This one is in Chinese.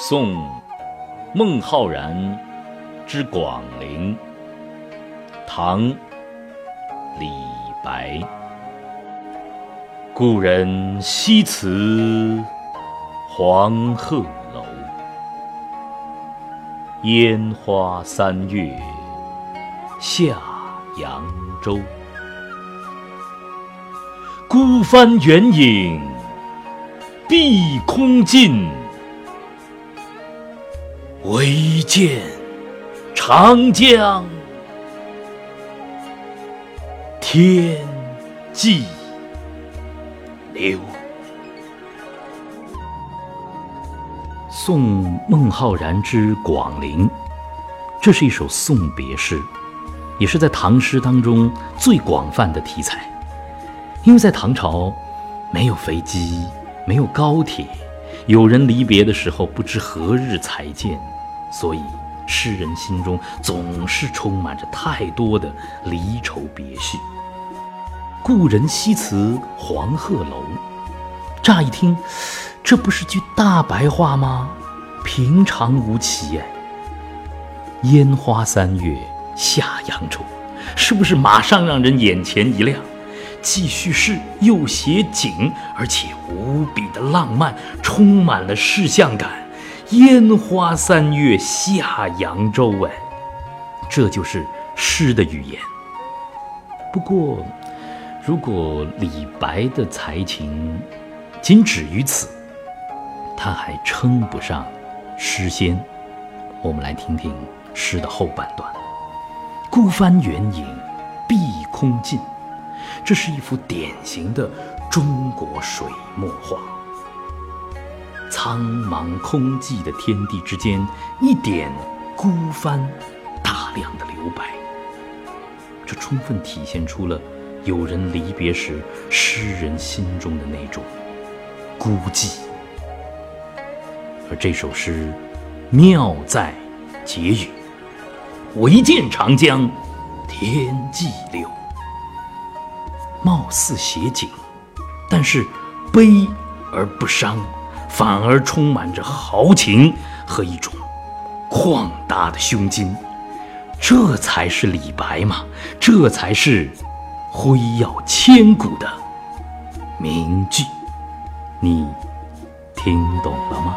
宋孟浩然之广陵，唐李白。故人西辞黄鹤楼，烟花三月下扬州。孤帆远影碧空尽。唯见长江天际流。送孟浩然之《广陵》，这是一首送别诗，也是在唐诗当中最广泛的题材。因为在唐朝，没有飞机，没有高铁，有人离别的时候，不知何日才见。所以，诗人心中总是充满着太多的离愁别绪。故人西辞黄鹤楼，乍一听，这不是句大白话吗？平常无奇哎。烟花三月下扬州，是不是马上让人眼前一亮？既叙事又写景，而且无比的浪漫，充满了视像感。烟花三月下扬州，哎，这就是诗的语言。不过，如果李白的才情仅止于此，他还称不上诗仙。我们来听听诗的后半段：“孤帆远影碧空尽”，这是一幅典型的中国水墨画。苍茫空寂的天地之间，一点孤帆，大量的留白。这充分体现出了有人离别时，诗人心中的那种孤寂。而这首诗妙在结语：“唯见长江天际流”，貌似写景，但是悲而不伤。反而充满着豪情和一种旷达的胸襟，这才是李白嘛，这才是辉耀千古的名句，你听懂了吗？